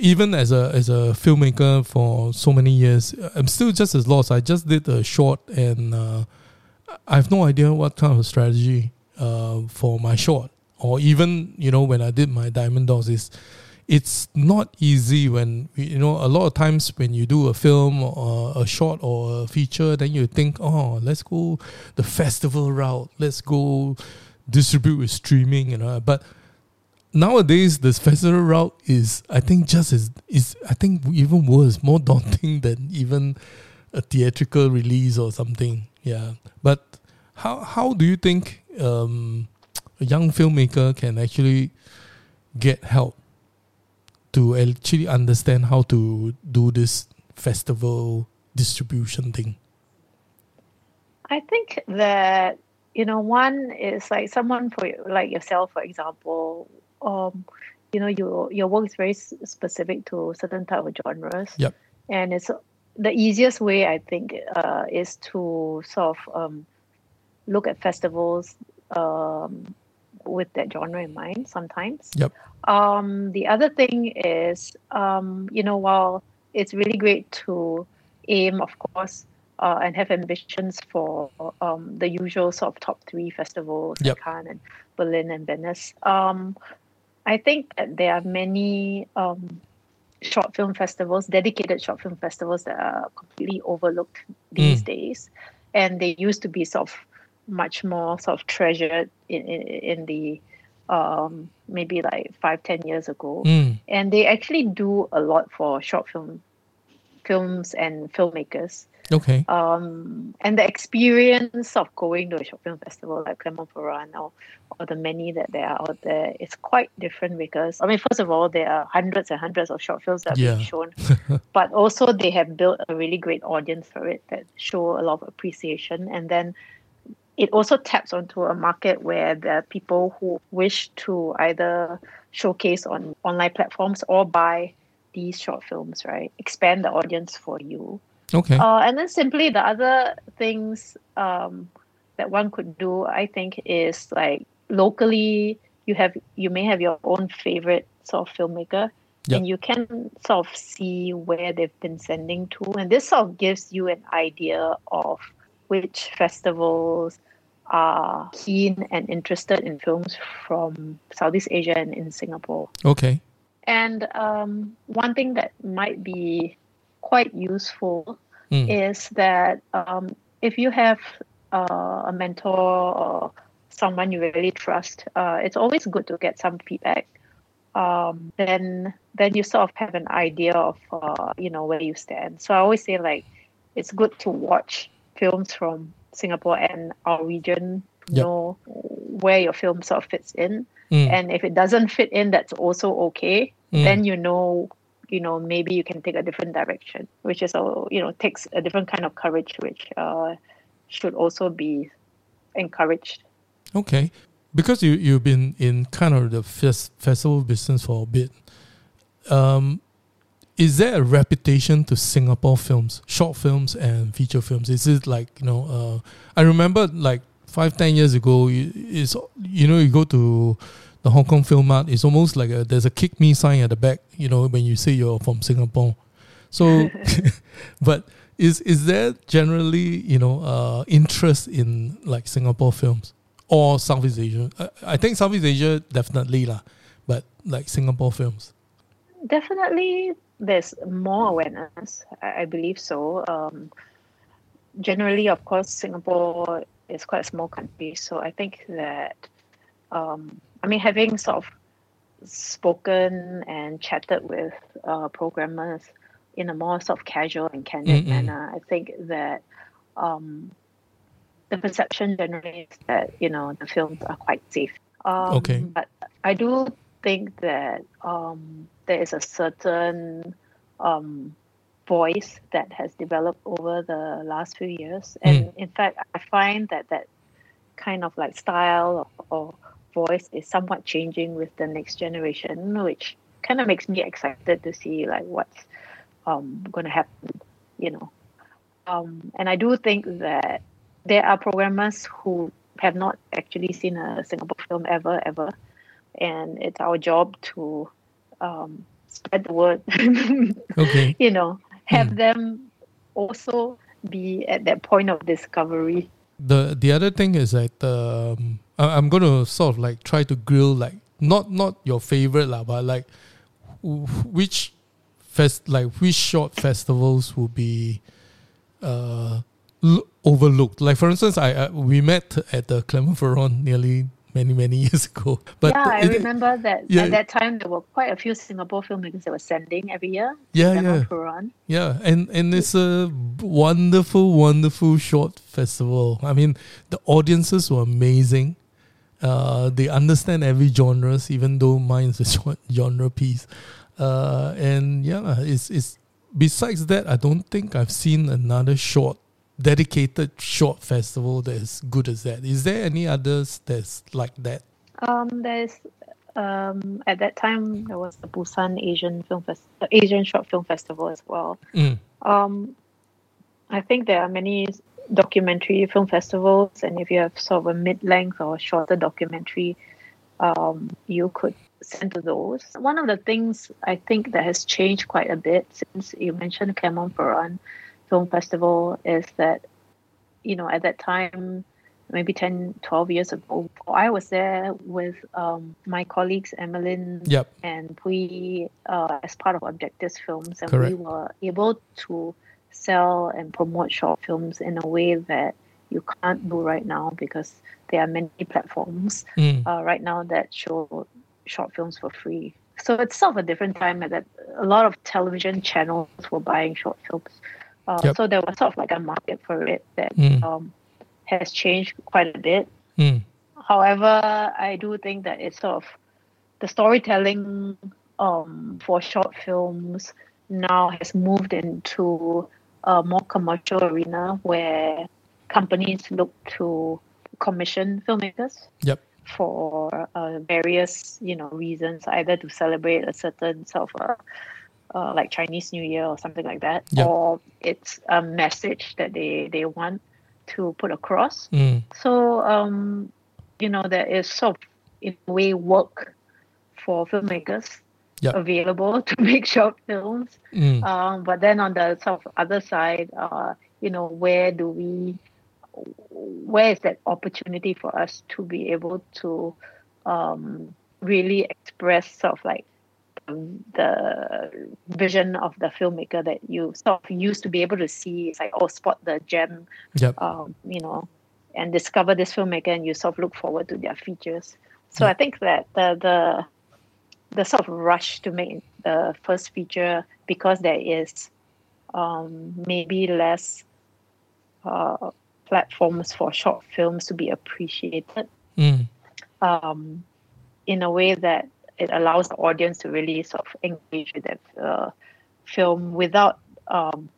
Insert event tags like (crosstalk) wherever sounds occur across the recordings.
even as a as a filmmaker for so many years, I'm still just as lost. I just did a short, and uh, I have no idea what kind of strategy uh, for my short, or even you know when I did my Diamond Dogs is. It's not easy when you know a lot of times when you do a film or a short or a feature, then you think, oh, let's go the festival route, let's go distribute with streaming, you know. But nowadays the festival route is I think just as is I think even worse, more (laughs) daunting than even a theatrical release or something. Yeah. But how how do you think um, a young filmmaker can actually get help to actually understand how to do this festival distribution thing? I think that you know one is like someone for like yourself, for example, um, you know, your your work is very specific to certain type of genres. Yep. And it's the easiest way I think uh, is to sort of um, look at festivals um, with that genre in mind. Sometimes. Yep. Um, the other thing is, um, you know, while it's really great to aim, of course, uh, and have ambitions for um, the usual sort of top three festivals, yep. Cannes and Berlin and Venice. Um, I think that there are many um, short film festivals, dedicated short film festivals that are completely overlooked these mm. days, and they used to be sort of much more sort of treasured in in, in the um, maybe like five ten years ago, mm. and they actually do a lot for short film films and filmmakers. Okay. Um, and the experience of going to a short film festival like Clermont-Ferrand or, or the many that there are out there is quite different because, I mean, first of all, there are hundreds and hundreds of short films that are yeah. being shown, (laughs) but also they have built a really great audience for it that show a lot of appreciation. And then it also taps onto a market where there are people who wish to either showcase on online platforms or buy these short films, right? Expand the audience for you. Okay. Uh, and then simply the other things um, that one could do, I think, is like locally you have you may have your own favorite sort of filmmaker, Yep. and you can sort of see where they've been sending to, and this sort of gives you an idea of which festivals are keen and interested in films from Southeast Asia and in Singapore. Okay. And um, one thing that might be quite useful Mm. is that um, if you have uh, a mentor or someone you really trust, uh, it's always good to get some feedback. Um, then then you sort of have an idea of uh, you know where you stand. So I always say like it's good to watch films from Singapore and our region Yep. know where your film sort of fits in. Mm. And if it doesn't fit in, that's also okay. Mm. Then you know, you know, maybe you can take a different direction, which is a you know takes a different kind of courage, which uh, should also be encouraged. Okay. Because you, you've been in kind of the fes- festival business for a bit, um, is there a reputation to Singapore films, short films and feature films? Is it like, you know, uh, I remember like five, ten years ago, it's, you know, you go to the Hong Kong Filmart, it's almost like a, there's a kick me sign at the back, you know, when you say you're from Singapore. So, (laughs) (laughs) but is is there generally you know uh, interest in like Singapore films or Southeast Asia? I, I think Southeast Asia definitely lah, but like Singapore films. Definitely, there's more awareness. I, I believe so. Um, generally, of course, Singapore is quite a small country, so I think that um, I mean having sort of spoken and chatted with uh, programmers in a more sort of casual and candid Mm-mm. manner, I think that um, the perception generally is that you know the films are quite safe. Um, Okay. But I do think that um, there is a certain um, voice that has developed over the last few years, and in fact, I find that that kind of like style or, or voice is somewhat changing with the next generation, which kind of makes me excited to see like what's um, going to happen, you know. Um, and I do think that there are programmers who have not actually seen a Singapore film ever, ever, and it's our job to um, spread the word. (laughs) Okay. you know, have Hmm. them also be at that point of discovery. the the other thing is that um, I'm going to sort of like try to grill like not not your favorite lah, but like which fest like which short festivals will be uh, l- overlooked. Like for instance, I, we met at the Clermont Ferrand nearly many many (laughs) years ago. But yeah, I it- remember that yeah. at that time there were quite a few Singapore filmmakers that were sending every year. Yeah, yeah. Quran. Yeah, and and it's a wonderful, wonderful short festival. I mean, the audiences were amazing. Uh, they understand every genres, even though mine is a short genre piece. Uh, and yeah, it's it's. Besides that, I don't think I've seen another short, dedicated short festival that is good as that. Is there any others that's like that? Um, there's um, at that time there was the Busan Asian Film Fest- Asian Short Film Festival as well. Mm, Um, I think there are many documentary film festivals, and if you have sort of a mid-length or shorter documentary, um, you could send to those. One of the things I think that has changed quite a bit since you mentioned Clermont Ferrand Film Festival is that, you know, at that time, maybe 10, 12 years ago, I was there with um, my colleagues, Emmeline yep. and we, uh, as part of Objectifs Films, and Correct. we were able to sell and promote short films in a way that you can't do right now because there are many platforms Mm, uh, right now that show short films for free. So it's sort of a different time that a lot of television channels were buying short films. Uh, Yep. So there was sort of like a market for it that Mm. um, has changed quite a bit. mm, However, I do think that it's sort of the storytelling um, for short films now has moved into a more commercial arena where companies look to commission filmmakers yep. for uh, various you know reasons, either to celebrate a certain sort of uh, uh, like Chinese New Year or something like that, Yeah. or it's a message that they they want to put across. Mm, So, um, you know, there is sort of, in a way, work for filmmakers Yeah. available (laughs) to make short films. mm, Um, but then on the sort of other side, uh, you know, where do we, where is that opportunity for us to be able to um, really express sort of like the vision of the filmmaker that you sort of used to be able to see? It's like, oh, spot the gem yep. um, you know, and discover this filmmaker, and you sort of look forward to their features. So Yeah. I think that the the the sort of rush to make the first feature because there is um, maybe less uh, platforms for short films to be appreciated Mm, um, in a way that it allows the audience to really sort of engage with that uh, film without um,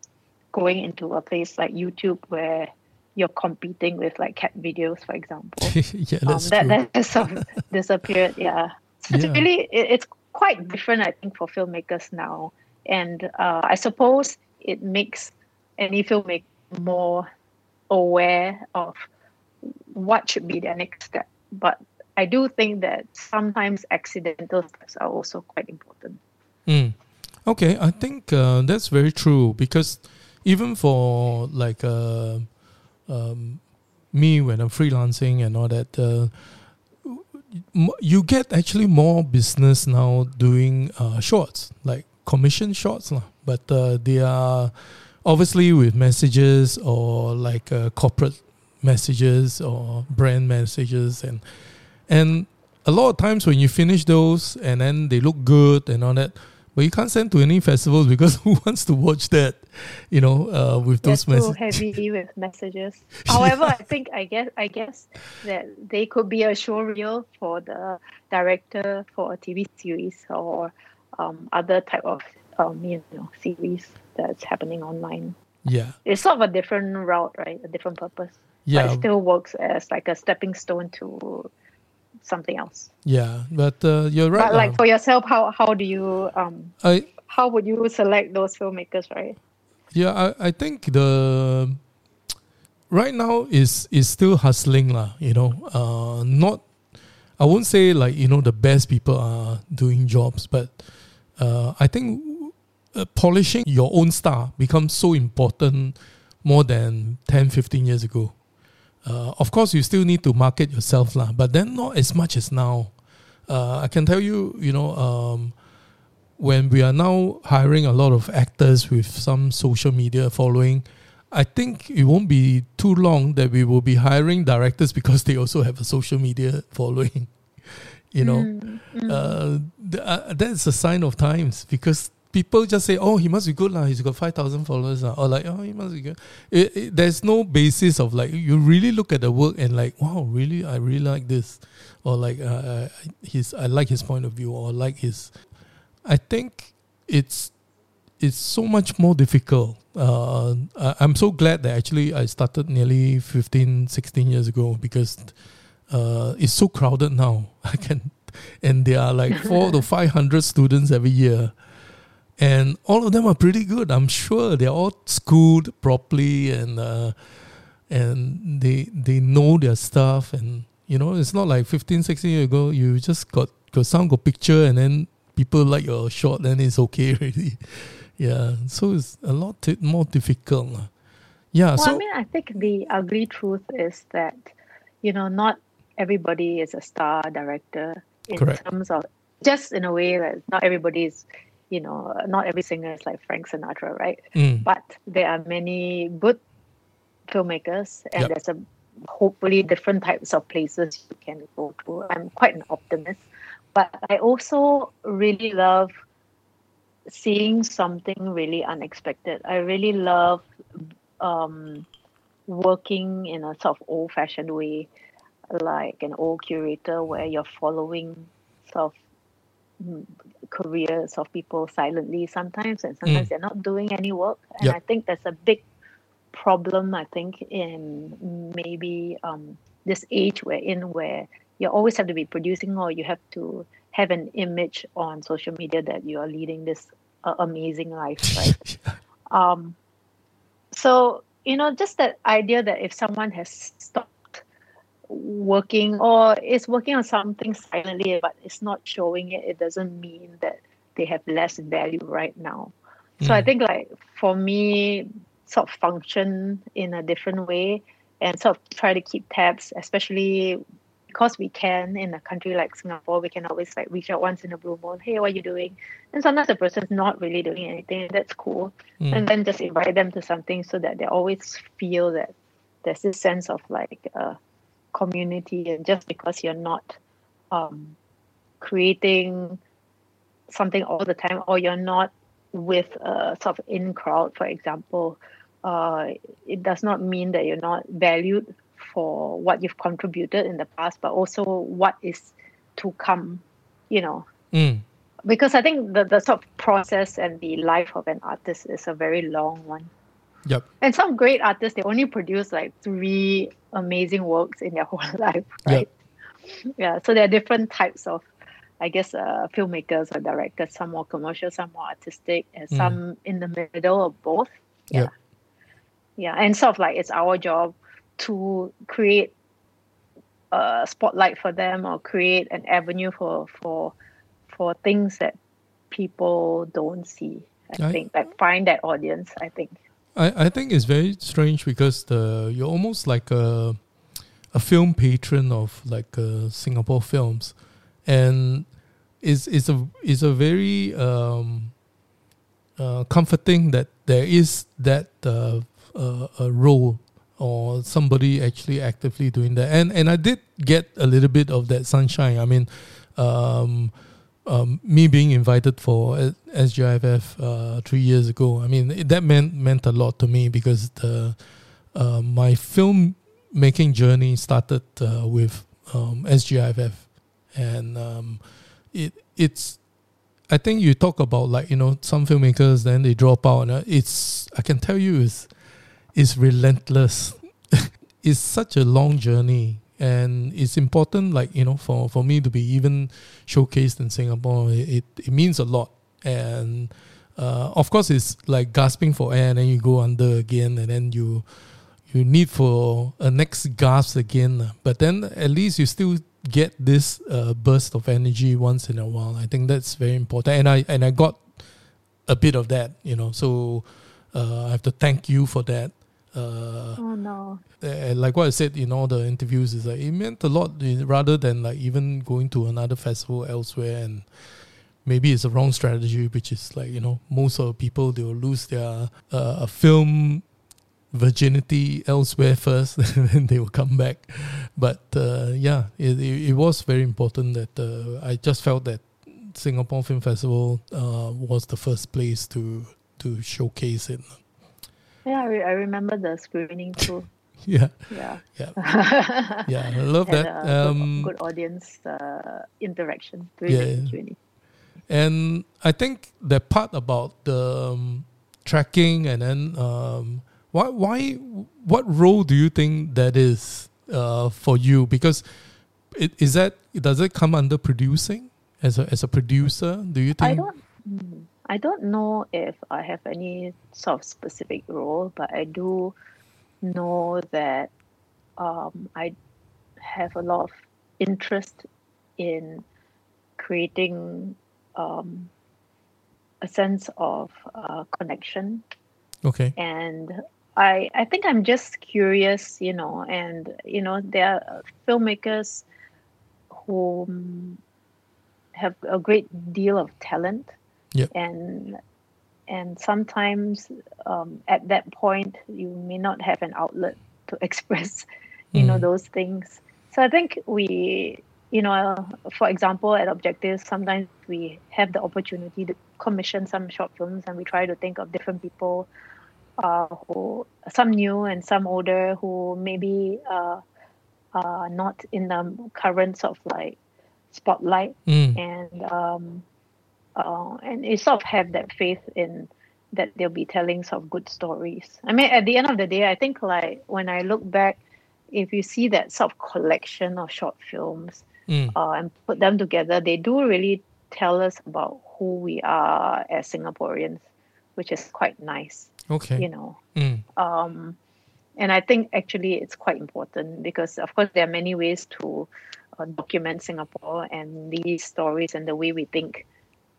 going into a place like YouTube where you're competing with like cat videos, for example. (laughs) yeah, Um, that's that true. that has (laughs) sort of disappeared. Yeah, so it's really it, it's quite different, I think, for filmmakers now, and uh, I suppose it makes any filmmaker more aware of what should be their next step. But I do think that sometimes accidental steps are also quite important. Mm. Okay, I think uh, that's very true because even for like uh, um, me when I'm freelancing and all that, uh, you get actually more business now doing uh, shorts like commission shorts, lah. But uh, they are obviously with messages or like uh, corporate messages or brand messages and and a lot of times when you finish those and then they look good and all that, but you can't send to any festivals because (laughs) who wants to watch that? You know, uh, with They're those too messages. (laughs) heavy with messages. (laughs) However, I think I guess I guess that they could be a show reel for the director for a TV series or um, other type of um, you know series that's happening online. Yeah, It's sort of a different route, right? A different purpose. But yeah, it still works as like a stepping stone to something else. yeah. But uh, you're right. but like lah. for yourself, how how do you um I how would you select those filmmakers, right? Yeah, I, I think the right now is is still hustling lah. You know, uh, not I won't say like you know the best people are doing jobs, but uh, I think uh, polishing your own star becomes so important more than 10, 15 years ago. Uh, of course, you still need to market yourself, lah, but then not as much as now. Uh, I can tell you, you know, um, when we are now hiring a lot of actors with some social media following, I think it won't be too long that we will be hiring directors because they also have a social media (laughs) following. you know, mm, mm. Uh, th- uh, that's a sign of times because people just say, "Oh, he must be good lah. He's got five thousand followers lah," or like, "Oh, he must be good." It, it, there's no basis of like you really look at the work and like, "Wow, really, I really like this," or like, uh, "His, I like his point of view," or like his. I think it's it's so much more difficult. Uh, I'm so glad that actually I started nearly 15, 16 years ago because uh, it's so crowded now. (laughs) I can, and there are like (laughs) four to five hundred students every year, and all of them are pretty good. I'm sure they're all schooled properly and uh, and they they know their stuff. And you know, it's not like 15, 16 years ago. You just got got sound, got picture, and then people like your shot, then it's okay (laughs) already. yeah, so it's a lot t- more difficult. Yeah. Well, so I mean, I think the ugly truth is that you know not everybody is a star director in Correct. terms of just in a way that not everybody is you know not every singer is like frank sinatra right mm. but there are many good filmmakers and Yep. there's a hopefully different types of places you can go to i'm quite an optimist but i also really love seeing something really unexpected i really love um, working in a sort of old fashioned way like an old curator where you're following sort of mm, careers of people silently sometimes and sometimes Mm. they're not doing any work and Yep. i think that's a big problem i think in maybe um, this age we're in where you always have to be producing or you have to have an image on social media that you are leading this uh, amazing life (laughs) right? Um, so you know just that idea that if someone has stopped working or is working on something silently but it's not showing it it doesn't mean that they have less value right now. So i Mm. think like for me sort of function in a different way and sort of try to keep tabs especially because we can in a country like singapore we can always like reach out once in a blue moon hey what are you doing? And sometimes the person's not really doing anything that's cool. Mm. and then just invite them to something so that they always feel that there's this sense of like uh, community. And just because you're not um, creating something all the time or you're not with a sort of in crowd for example uh, it does not mean that you're not valued for what you've contributed in the past but also what is to come you know Mm. because I think the, the sort of process and the life of an artist is a very long one. Yep. And some great artists, they only produce like three amazing works in their (laughs) whole life, right? Yeah. So there are different types of, I guess, uh, filmmakers or directors. Some more commercial, some more artistic, and Mm. some in the middle of both. Yeah. Yep. Yeah. And sort of like it's our job to create a spotlight for them or create an avenue for for for things that people don't see. I, I- think like find that audience. I think. I, I think it's very strange because the you're almost like a a film patron of like uh, Singapore films, and it's it's a it's a very um, uh, comforting that there is that uh, uh, a role or somebody actually actively doing that, and and I did get a little bit of that sunshine. I mean. Um, um, me being invited for SGIFF uh, three years ago, I mean it, that meant meant a lot to me because the uh, my film making journey started uh, with um, SGIFF, and um, it it's I think you talk about like you know some filmmakers then they drop out. And uh, it's I can tell you is it's relentless. (laughs) it's such a long journey and it's important like you know for, for me to be even showcased in singapore it, it means a lot and uh, of course it's like gasping for air and then you go under again and then you you need for a next gasp again but then at least you still get this uh, burst of energy once in a while. I think that's very important, and I and I got a bit of that, you know. So uh, I have to thank you for that. Uh, oh no! like what I said in all the interviews, is like it meant a lot rather than like even going to another festival elsewhere and maybe it's a wrong strategy, which is like you know most of the people they will lose their uh, film virginity elsewhere first, (laughs) and then they will come back. But uh, yeah, it, it, it, was very important that uh, I just felt that Singapore Film Festival uh, was the first place to to showcase it. Yeah, I, re- I remember the screening too. (laughs) yeah. Yeah. Yeah. (laughs) yeah, I love that. Um, good, good, audience uh, interaction during yeah, the. And I think that part about the um, tracking and then um, why why what role do you think that is uh, for you? Because it, is that does it come under producing as a as a producer? Do you think? I don't. I don't know if I have any sort of specific role, but I do know that um, I have a lot of interest in creating um, a sense of uh, connection. Okay. And I I think I'm just curious, you know, and you know there are filmmakers who have a great deal of talent. Yep. And and sometimes um, at that point you may not have an outlet to (laughs) express, you mm. know, those things. So I think we you know, for example, at Objectifs, sometimes we have the opportunity to commission some short films, and we try to think of different people, uh, who some new and some older, who maybe uh, uh, not in the current sort of like spotlight, mm. and um, uh, and you sort of have that faith in that they'll be telling sort of good stories. I mean, at the end of the day, I think like when I look back, if you see that sort of collection of short films mm. uh, and put them together, they do really tell us about who we are as Singaporeans, which is quite nice. Okay. You know. Mm. Um, and I think actually it's quite important because, of course, there are many ways to uh, document Singapore and these stories and the way we think.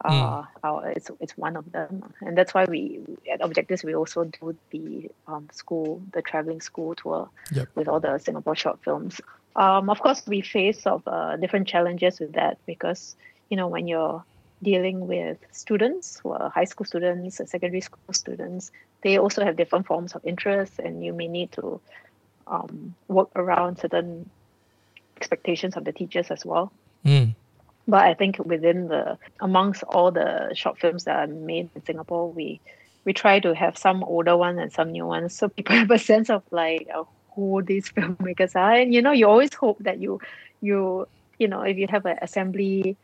Uh, mm. our, it's it's one of them, and that's why we at Objectifs we also do the um, school, the traveling school tour yep. with all the Singapore short films. Um, of course, we face of uh, different challenges with that because you know when you're dealing with students who are high school students, secondary school students, they also have different forms of interest, and you may need to um, work around certain expectations of the teachers as well. Mm. But I think within the amongst all the short films that are made in Singapore, we we try to have some older ones and some new ones, so people (laughs) have a sense of like who these filmmakers are. And you know, you always hope that you you you know if you have an assembly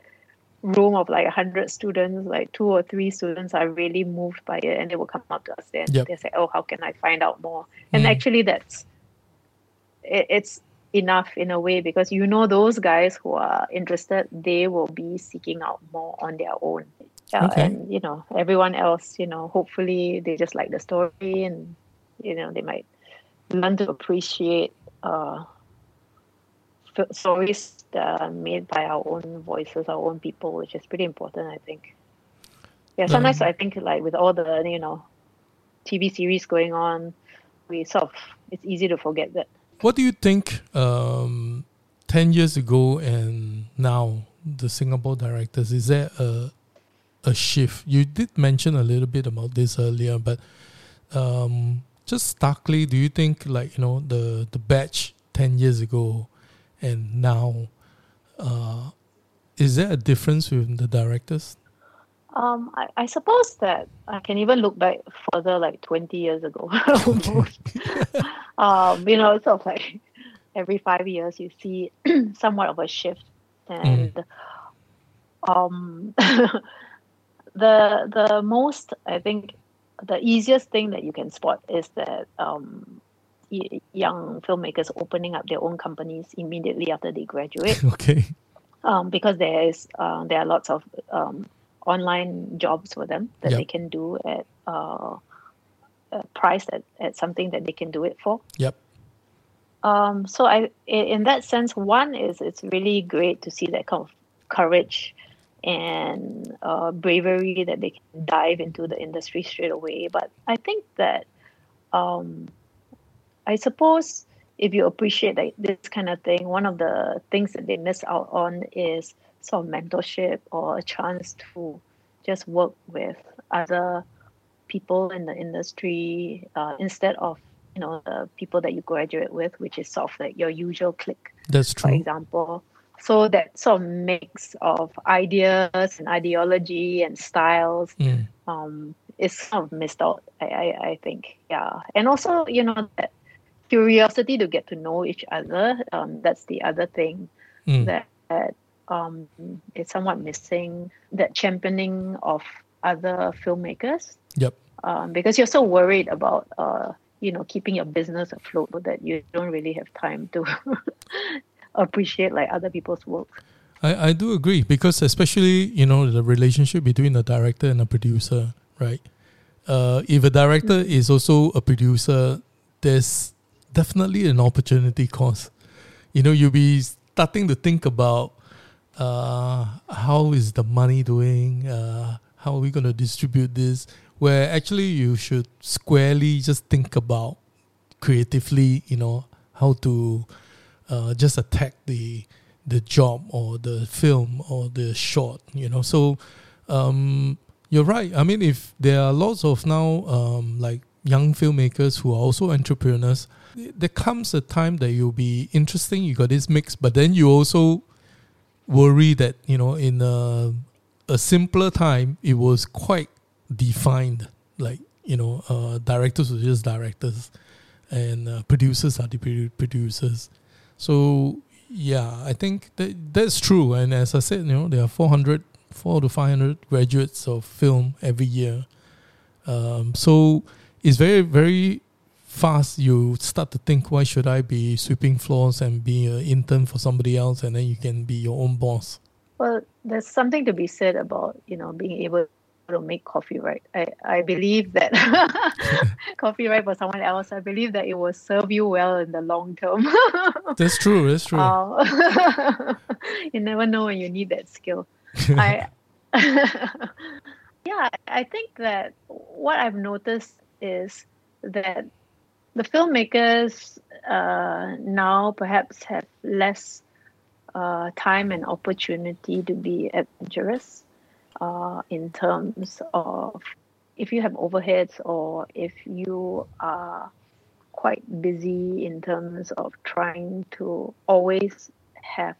room of like 100 students like two or three students are really moved by it and they will come up to us then yep. they say oh how can i find out more and mm. actually that's it, it's enough in a way because you know those guys who are interested they will be seeking out more on their own uh, okay. and you know everyone else you know hopefully they just like the story and you know they might learn to appreciate uh, stories that are made by our own voices, our own people, which is pretty important, I think. Yeah, sometimes I think like with all the you know TV series going on, we sort of it's easy to forget that. What do you think? Um, ten years ago and now, the Singapore directors is there a a shift? You did mention a little bit about this earlier, but um, just starkly, do you think like you know the the batch ten years ago and now, uh, is there a difference with the directors? Um, I, I suppose that I can even look back further, like twenty years ago. (laughs) (laughs) (laughs) um, you know, sort of (laughs) like every five years you see (clears throat) somewhat of a shift, and mm. um, (laughs) the the most I think the easiest thing that you can spot is that um, young filmmakers opening up their own companies immediately after they graduate. (laughs) okay. Um, because there is uh, there are lots of um, online jobs for them that yep. they can do at uh, price at, at something that they can do it for. Yep. Um, so I, in that sense, one is it's really great to see that kind of courage and uh, bravery that they can dive into the industry straight away. But I think that, um, I suppose, if you appreciate like this kind of thing, one of the things that they miss out on is sort of mentorship or a chance to just work with other people in the industry uh, instead of you know the people that you graduate with, which is sort of like your usual clique. That's true. For example, so that sort of mix of ideas and ideology and styles Mm. um, is sort of missed out. I, I, I think, yeah, and also you know that curiosity to get to know each other. Um, that's the other thing Mm. that, that um, is somewhat missing. That championing of other filmmakers Yep. um, because you're so worried about uh, you know keeping your business afloat that you don't really have time to (laughs) appreciate like other people's work. I, I do agree because especially you know the relationship between the director and the producer, right? Uh, if a director is also a producer, there's definitely an opportunity cost. You know, you'll be starting to think about uh, how is the money doing? Uh, how are we going to distribute this? Where actually you should squarely just think about creatively, you know, how to uh, just attack the the job or the film or the short, you know. So um, you're right. I mean, if there are lots of now um, like young filmmakers who are also entrepreneurs, there comes a time that you'll be interesting. You got this mix, but then you also worry that you know in a, a simpler time it was quite defined. Like you know, uh, directors were just directors, and uh, producers are the producers. So yeah, I think that that's true. And as I said, you know, there are 400, 4 to 500 graduates of film every year. Um, so it's very, very fast. You start to think, why should I be sweeping floors and be an intern for somebody else, and then you can be your own boss. Well, there's something to be said about you know being able to make coffee right. I, I believe that (laughs) coffee right for someone else. I believe that it will serve you well in the long term. (laughs) That's true. That's true. Uh, (laughs) you never know when you need that skill. I yeah, I think that what I've noticed is that the filmmakers uh, now perhaps have less uh, time and opportunity to be adventurous uh, in terms of if you have overheads or if you are quite busy in terms of trying to always have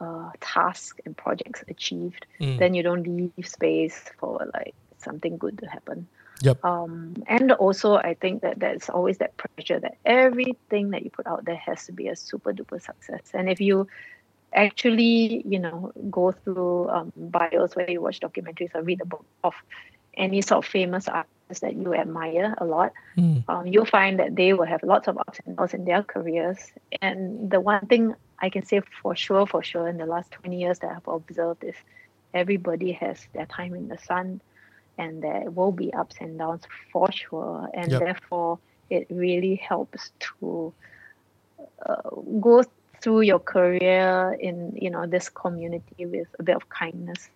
uh, tasks and projects achieved, Mm. then you don't leave space for like something good to happen. Yep. Um, and also, I think that there's always that pressure that everything that you put out there has to be a super duper success. And if you actually, you know, go through um, bios where you watch documentaries or read a book of any sort of famous artists that you admire a lot, Mm. um, you'll find that they will have lots of ups and downs in their careers. And the one thing I can say for sure, for sure, in the last 20 years that I've observed is everybody has their time in the sun and there will be ups and downs for sure. And Yep. therefore, it really helps to uh, go through your career in, you know, this community with a bit of kindness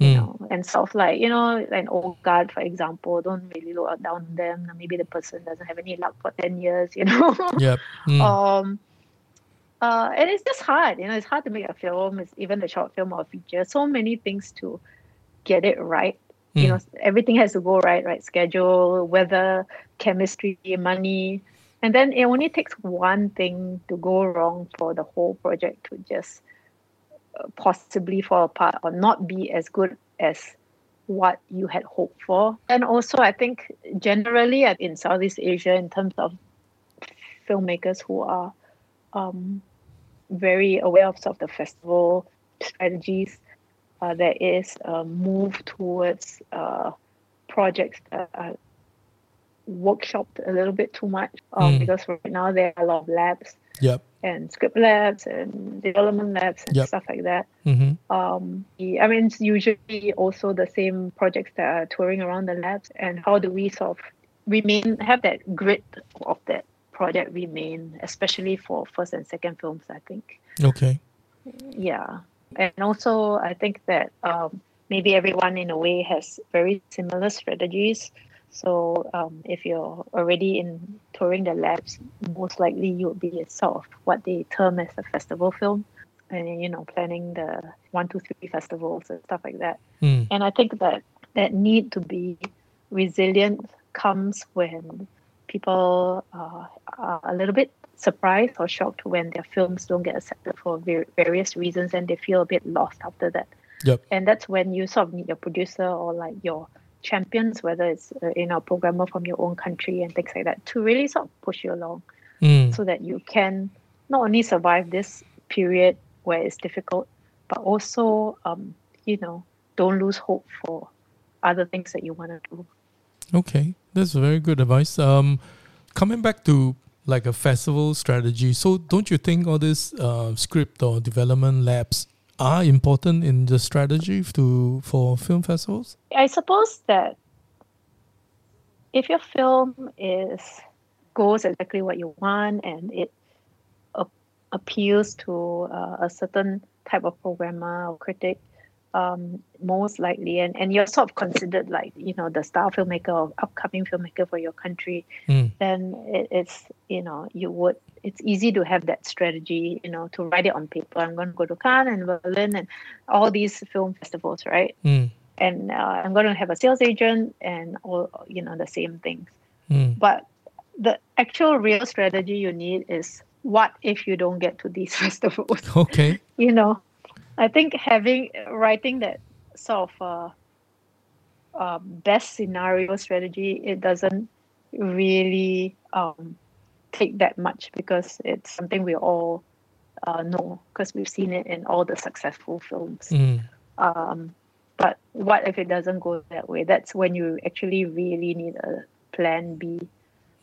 you Mm. know, and stuff like, you know, an old guard, for example, don't really look down on them. Maybe the person doesn't have any luck for 10 years, you know. (laughs) Yep. Mm. um, uh, and it's just hard, you know, it's hard to make a film, it's even a short film or a feature. So many things to get it right. You Mm. know, everything has to go right, right? Schedule, weather, chemistry, money. And then it only takes one thing to go wrong for the whole project to just uh, possibly fall apart or not be as good as what you had hoped for. And also, I think generally in Southeast Asia, in terms of filmmakers who are um, very aware of sort of the festival strategies, uh, there is a move towards uh, projects that are workshopped a little bit too much um, Mm. because right now there are a lot of labs Yep. and script labs and development labs and Yep. stuff like that. hmm Um, I mean, it's usually also the same projects that are touring around the labs. And how do we sort of remain have that grit of that project remain, especially for first and second films. I think. Okay. Yeah, and also I think that um, maybe everyone in a way has very similar strategies. So um, if you're already in touring the labs, most likely you'll be sort of what they term as a festival film, and you know planning the one, two, three festivals and stuff like that. Mm. And I think that that need to be resilient comes when people uh, are a little bit surprised or shocked when their films don't get accepted for ver- various reasons and they feel a bit lost after that. Yep. And that's when you sort of need your producer or like your champions, whether it's uh, you know programmer from your own country and things like that, to really sort of push you along Mm. so that you can not only survive this period where it's difficult, but also um, you know don't lose hope for other things that you want to do. Okay, that's very good advice. Um, coming back to like a festival strategy, so don't you think all this uh, script or development labs are important in the strategy to for film festivals? I suppose that if your film is goes exactly what you want and it appeals to uh, a certain type of programmer or critic, um, most likely, and, and you're sort of considered like you know the star filmmaker or upcoming filmmaker for your country, Mm. then it, it's you know you would it's easy to have that strategy you know to write it on paper. I'm going to go to Cannes and Berlin and all these film festivals, right? Mm. and uh, I'm going to have a sales agent and all you know the same things. Mm. But the actual real strategy you need is what if you don't get to these (laughs) festivals? Okay. (laughs) you know, I think having writing that sort of uh, uh, best scenario strategy it doesn't really um, take that much because it's something we all uh, know because we've seen it in all the successful films. Mm. Um, but what if it doesn't go that way? That's when you actually really need a plan B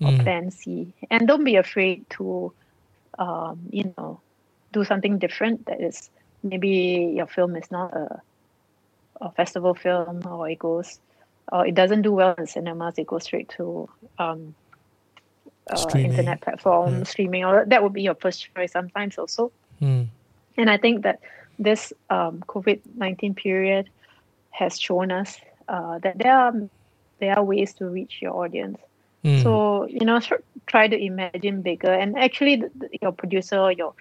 or Mm. plan C. And don't be afraid to, um, you know, do something different. That is maybe your film is not a, a festival film, or it goes, or it doesn't do well in cinemas. It goes straight to um, uh, Streaming. internet platform Yeah. streaming. Or that would be your first choice. Sometimes also. Mm. And I think that this um, COVID nineteen period has shown us uh, that there are there are ways to reach your audience. Mm. So you know, try to imagine bigger, and actually, the, the- your producer, or your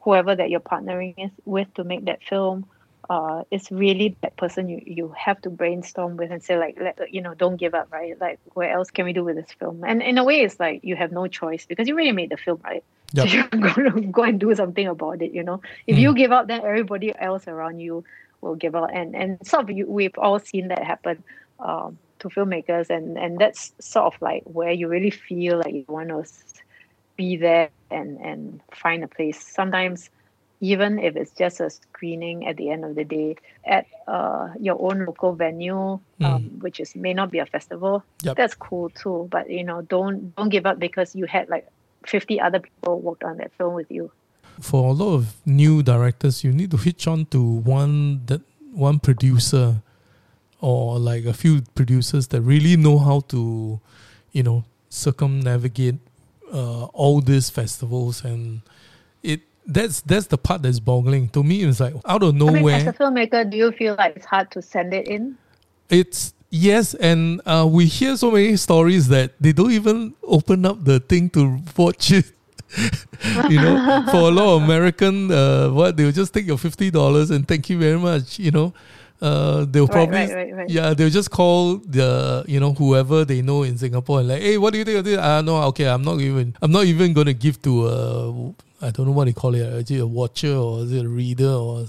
whoever that you're partnering with to make that film, uh, is really that person you you have to brainstorm with and say like, let, you know, don't give up, right? Like, where else can we do with this film? And in a way, it's like you have no choice because you already made the film, right? Yep. So you're (laughs) going to go and do something about it. You know, if you give up, then everybody else around you will give up, and and sort of you, we've all seen that happen. Um, to filmmakers and and that's sort of like where you really feel like you want to be there and and find a place sometimes even if it's just a screening at the end of the day at uh, your own local venue um, which is may not be a festival Yep. that's cool too. But you know don't don't give up because you had like 50 other people worked on that film with you. For a lot of new directors, you need to hitch on to one that one producer or like a few producers that really know how to, you know, circumnavigate uh, all these festivals and that's that's the part that's boggling to me. It's like out of nowhere. I mean, as a filmmaker do you feel like it's hard to send it in It's yes, and uh, we hear so many stories that they don't even open up the thing to watch it. (laughs) you know, for a lot of American, uh, what they'll just take your fifty dollars and thank you very much. You know, uh, they'll Right, probably right, right, yeah they'll just call the you know whoever they know in Singapore and like hey what do you think of this? Ah no okay I'm not even I'm not even gonna give to a I don't know what they call it. Is it a watcher or is it a reader or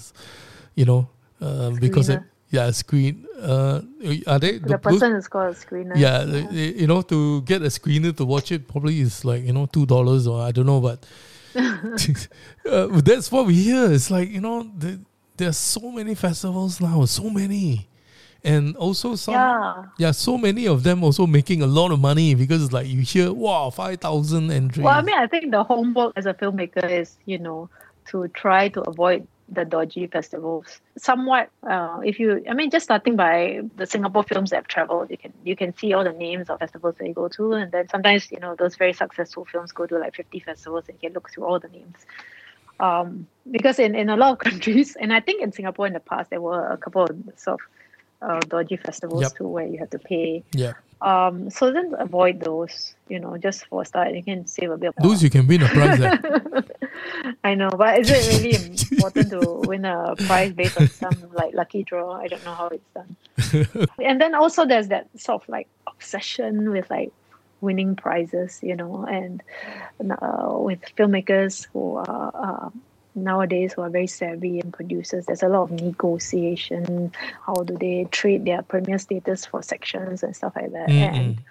you know uh, because it, yeah a screen uh, are they the those- person is called a screener. Yeah, they- you know, to get a screener to watch it probably is like you know two dollars or I don't know, but (laughs) (laughs) uh, that's what we hear. It's like you know, the, there's so many festivals now, so many, and also some yeah yeah, so many of them also making a lot of money because it's like you hear wow five thousand entries. Well, I mean, I think the homework as a filmmaker is, you know, to try to avoid the dodgy festivals. Somewhat, uh, if you, I mean, just starting by the Singapore films that have traveled, you can you can see all the names of festivals they go to, and then sometimes you know those very successful films go to like fifty festivals, and you can look through all the names. Um, because in, in a lot of (laughs) countries, and I think in Singapore in the past there were a couple of sort of uh, dodgy festivals Yep. too, where you have to pay. Yeah. Um, so then avoid those. You know, just for a start, you can save a bit. Of Those you can win a prize. (laughs) I know, but is it really (laughs) important to win a prize based on some like lucky draw? I don't know how it's done. (laughs) and then also there's that sort of like obsession with like winning prizes, you know, and uh, with filmmakers who are uh, nowadays who are very savvy and producers. There's a lot of negotiation. How do they trade their premiere status for sections and stuff like that? Mm-mm. And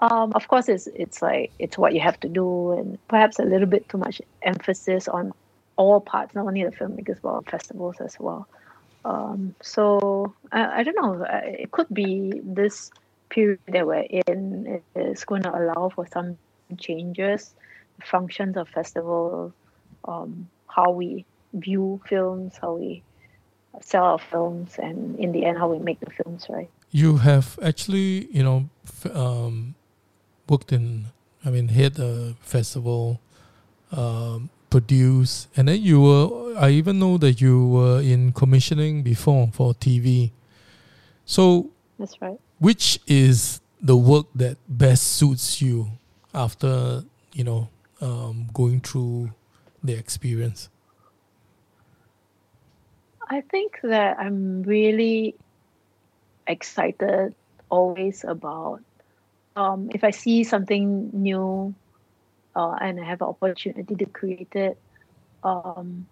um, of course, it's it's like it's what you have to do, and perhaps a little bit too much emphasis on all parts, not only the filmmakers but festivals as well. Um, so I, I don't know. It could be this period that we're in is going to allow for some changes, functions of festivals, um, how we view films, how we sell our films, and in the end, how we make the films, right? You have actually, you know, um, worked in, I mean, hit a festival, um, produced, and then you were, I even know that you were in commissioning before for TV. So, That's right. which is the work that best suits you after, you know, um, going through the experience? I think that I'm really excited always about um, if I see something new uh, and I have an opportunity to create it, um,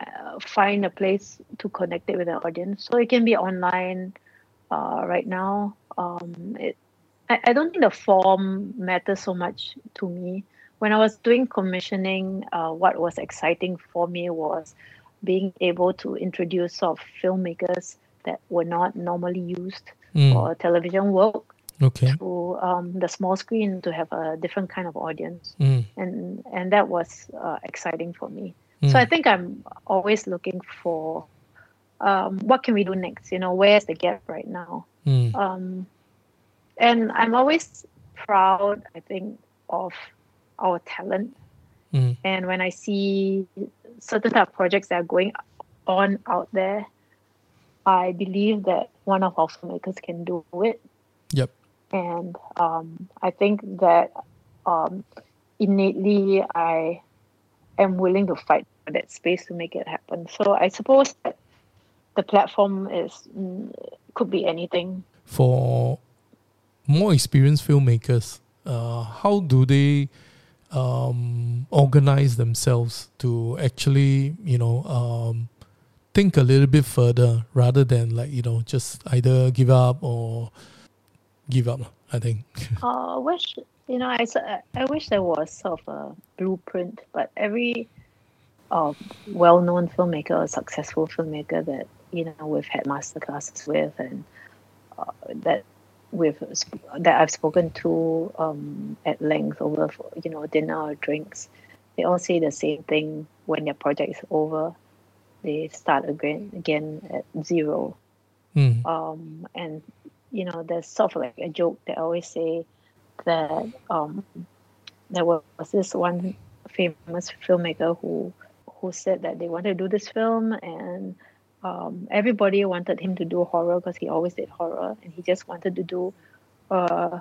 uh, find a place to connect it with the audience. So it can be online uh, right now. Um, it, I, I don't think the form matters so much to me. When I was doing commissioning, uh, what was exciting for me was being able to introduce sort of filmmakers that were not normally used Mm, for television work okay. to um, the small screen to have a different kind of audience. Mm, and and that was uh, exciting for me. Mm, so i think i'm always looking for um, what can we do next? You know where's the gap right now? Mm, um, and i'm always proud i think of our talent mm, and when i see certain type of projects that are going on out there i believe that one of our filmmakers can do it yep. and um, I think that um, innately I am willing to fight for that space to make it happen. So I suppose that the platform is mm, could be anything. for more experienced filmmakers, uh, how do they um, organize themselves to actually, you know, um, think a little bit further rather than like you know just either give up or give up? I think. (laughs) Uh, wish you know I, I wish there was sort of a blueprint, but every uh, well-known filmmaker or successful filmmaker that you know we've had master classes with and uh, that we've that I've spoken to um, at length over you know dinner or drinks, they all say the same thing when their project is over. They start again again at zero Mm, um, and you know there's sort of like a joke that I always say that um, there was this one famous filmmaker who who said that they wanted to do this film and um, everybody wanted him to do horror because he always did horror and he just wanted to do uh,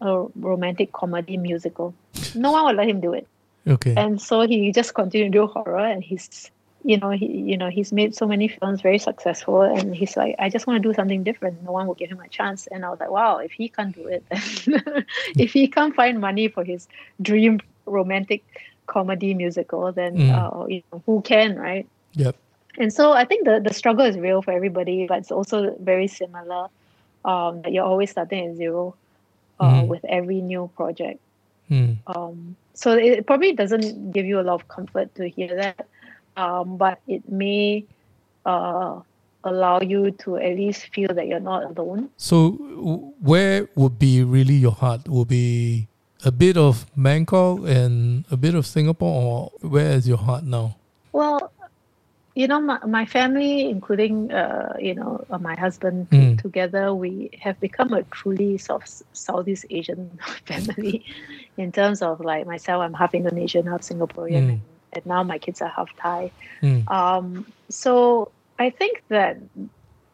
a romantic comedy musical. No one would let him do it okay. and so he just continued to do horror and he's you know he you know he's made so many films very successful and he's like i just want to do something different no one will give him a chance and i was like wow if he can't do it then (laughs) if he can't find money for his dream romantic comedy musical then Mm. uh, you know, who can right Yep. And so i think the the struggle is real for everybody but it's also very similar um that you're always starting at zero uh, Mm. with every new project Mm, um, so it probably doesn't give you a lot of comfort to hear that, um, but it may uh, allow you to at least feel that you're not alone. So, where would be really your heart? Would be a bit of Bangkok and a bit of Singapore, or where is your heart now? Well, you know, my, my family, including, uh, you know, uh, my husband, mm. together, we have become a truly sort of Southeast Asian (laughs) family in terms of like myself, I'm half Indonesian, half Singaporean, mm. and, and, now my kids are half Thai. Mm. Um, so I think that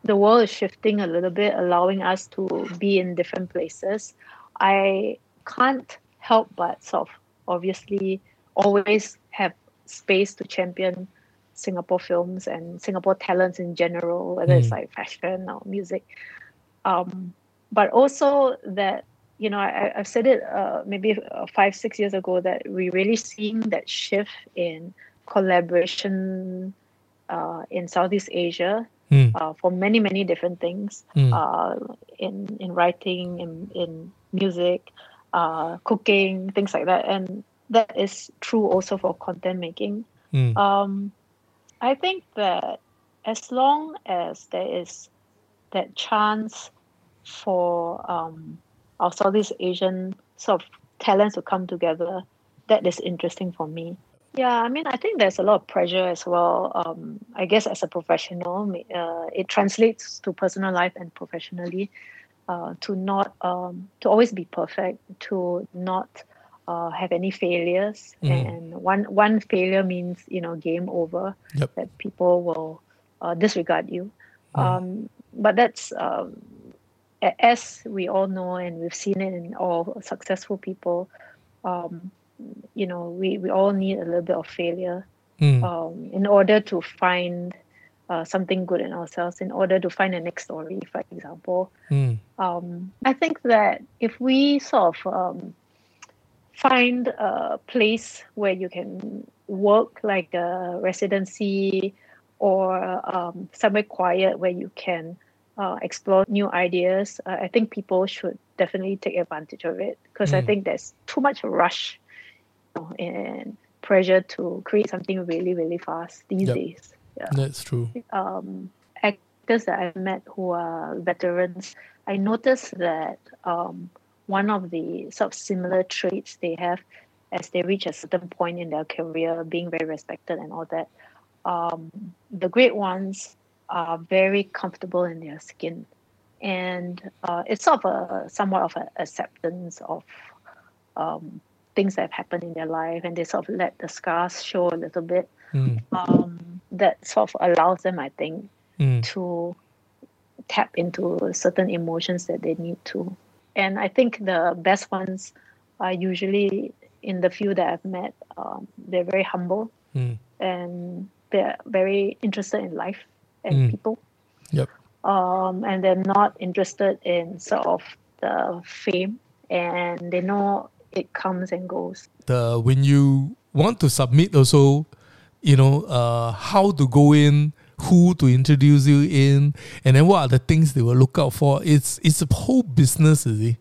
the world is shifting a little bit, allowing us to be in different places. I can't help but sort of obviously always have space to champion Singapore films and Singapore talents in general, whether mm. it's like fashion or music. Um, but also that, you know, I, have said it uh, maybe uh, five, six years ago that we're really seeing that shift in collaboration uh, in Southeast Asia mm. uh, for many many different things mm. uh, in in writing in in music uh, cooking things like that and that is true also for content making mm. um, i think that as long as there is that chance for um, our southeast asian sort of talents to come together that is interesting for me yeah, I mean, I think there's a lot of pressure as well. Um, I guess as a professional, uh, it translates to personal life and professionally. Uh, to not um, to always be perfect, to not uh, have any failures, mm. and one one failure means you know game over. Yep. That people will uh, disregard you. Mm. Um, but that's um, as we all know, and we've seen it in all successful people. Um, you know we, we all need a little bit of failure mm. um, in order to find uh, something good in ourselves in order to find the next story for example mm. um, i think that if we sort of um, find a place where you can work like a residency or um, somewhere quiet where you can uh, explore new ideas uh, i think people should definitely take advantage of it because mm. i think there's too much rush and pressure to create something really, really fast these yep. days. Yeah. That's true. Um, actors that I've met who are veterans, I noticed that um, one of the sort of similar traits they have as they reach a certain point in their career, being very respected and all that, um, the great ones are very comfortable in their skin. And uh, it's sort of a somewhat of an acceptance of um, things that have happened in their life and they sort of let the scars show a little bit mm. um, that sort of allows them i think mm. to tap into certain emotions that they need to and i think the best ones are usually in the few that i've met um, they're very humble mm. and they're very interested in life and hmm. people yep um, and they're not interested in sort of the fame and they know it comes and goes. The when you want to submit also, you know, uh, how to go in, who to introduce you in, and then what are the things they will look out for. It's it's a whole business, is it?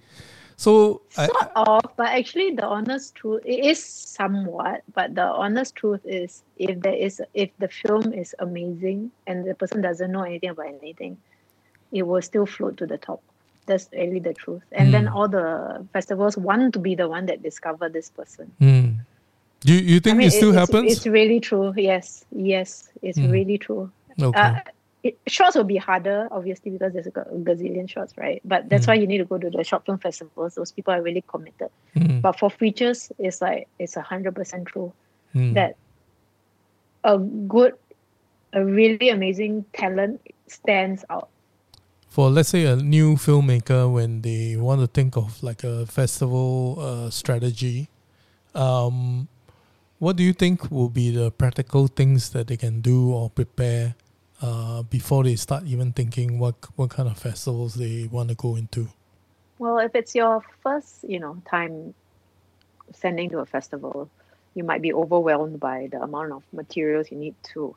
So sort I, of, but actually the honest truth it is somewhat, but the honest truth is if there is if the film is amazing and the person doesn't know anything about anything, it will still float to the top that's really the truth and mm. then all the festivals want to be the one that discover this person mm. you you think I mean, it still it, happens it's, it's, really true yes yes it's mm. really true okay. Uh, it, shots will be harder obviously because there's a, gazillion shots right but that's mm. why you need to go to the short film festivals those people are really committed mm. but for features it's like it's a hundred percent true mm. that a good a really amazing talent stands out for let's say a new filmmaker when they want to think of like a festival uh, strategy um, what do you think will be the practical things that they can do or prepare uh, before they start even thinking what what kind of festivals they want to go into well if it's your first you know time sending to a festival you might be overwhelmed by the amount of materials you need to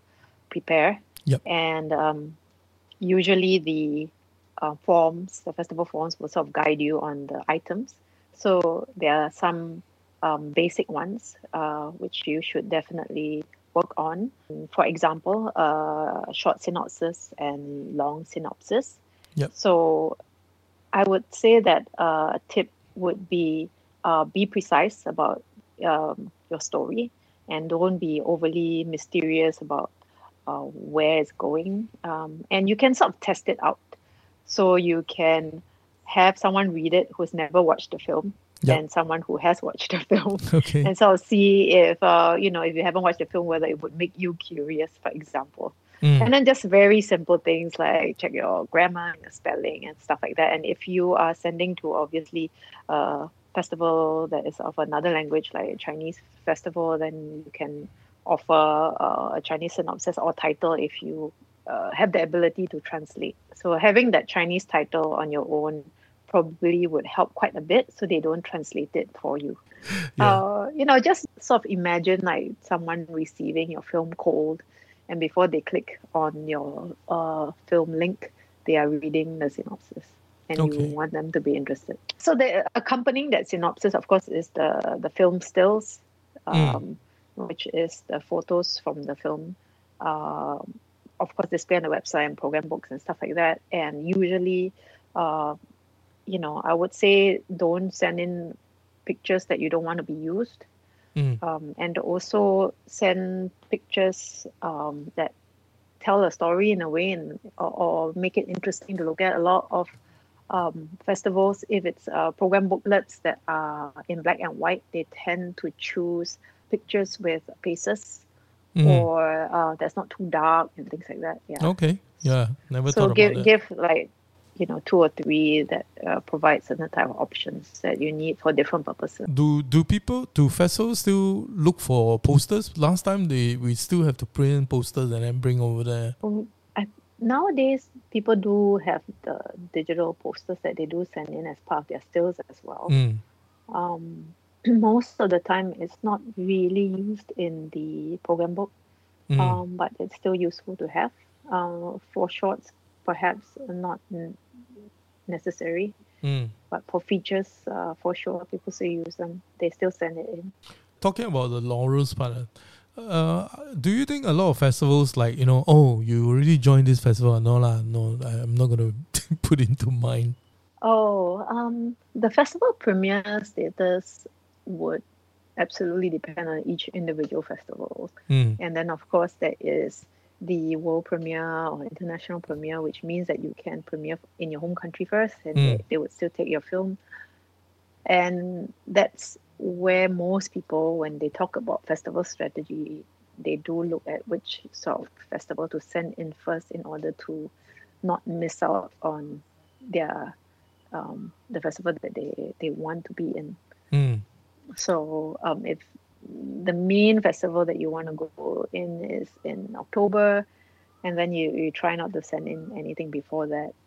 prepare yep. and um, usually the uh, forms, the festival forms will sort of guide you on the items. So there are some um, basic ones uh, which you should definitely work on. For example, uh, short synopsis and long synopsis. Yep. So I would say that uh, a tip would be uh, be precise about um, your story and don't be overly mysterious about uh, where it's going, um, and you can sort of test it out. So you can have someone read it who's never watched the film, yep. and someone who has watched the (laughs) film, okay. and of see if uh, you know if you haven't watched the film whether it would make you curious, for example. Mm. And then just very simple things like check your grammar and your spelling and stuff like that. And if you are sending to obviously a festival that is of another language like a Chinese festival, then you can offer uh, a Chinese synopsis or title if you uh, have the ability to translate. So having that Chinese title on your own probably would help quite a bit so they don't translate it for you. Yeah. Uh, you know, just sort of imagine like someone receiving your film cold and before they click on your uh, film link, they are reading the synopsis and okay. you want them to be interested. So the accompanying that synopsis, of course, is the, the film stills. Hmm. Um, mm which is the photos from the film. Uh, of course, display on the website and program books and stuff like that. And usually, uh, you know, I would say don't send in pictures that you don't want to be used. Mm. Um, and also send pictures um, that tell a story in a way and or, or, make it interesting to look at. A lot of um, festivals, if it's uh, program booklets that are in black and white, they tend to choose pictures with faces mm. or uh, that's not too dark and things like that. Yeah. Okay. Yeah. Never so thought give, about give like you know two or three that uh, provide certain type of options that you need for different purposes. Do do people do festivals still look for posters? Last time they we still have to print posters and then bring over there. Um, I, nowadays people do have the digital posters that they do send in as part of their stills as well. Mm. Um, (clears throat) most of the time it's not really used in the program book, mm. um, but it's still useful to have. Uh, for shorts, perhaps not necessary, mm. but for features, uh, for sure, people still use them. They still send it in. Talking about the laurels part, uh, do you think a lot of festivals like you know, oh, you already joined this festival? No lah, no, I'm not gonna (laughs) put into mind. Oh, um, the festival premiere status would absolutely depend on each individual festival. Mm. And then, of course, there is the world premiere or international premiere, which means that you can premiere in your home country first and mm. they, they would still take your film. And that's where most people, when they talk about festival strategy, they do look at which sort of festival to send in first in order to not miss out on their um, the festival that they, they want to be in. Mm. So um, if the main festival that you want to go in is in October, and then you, you try not to send in anything before that,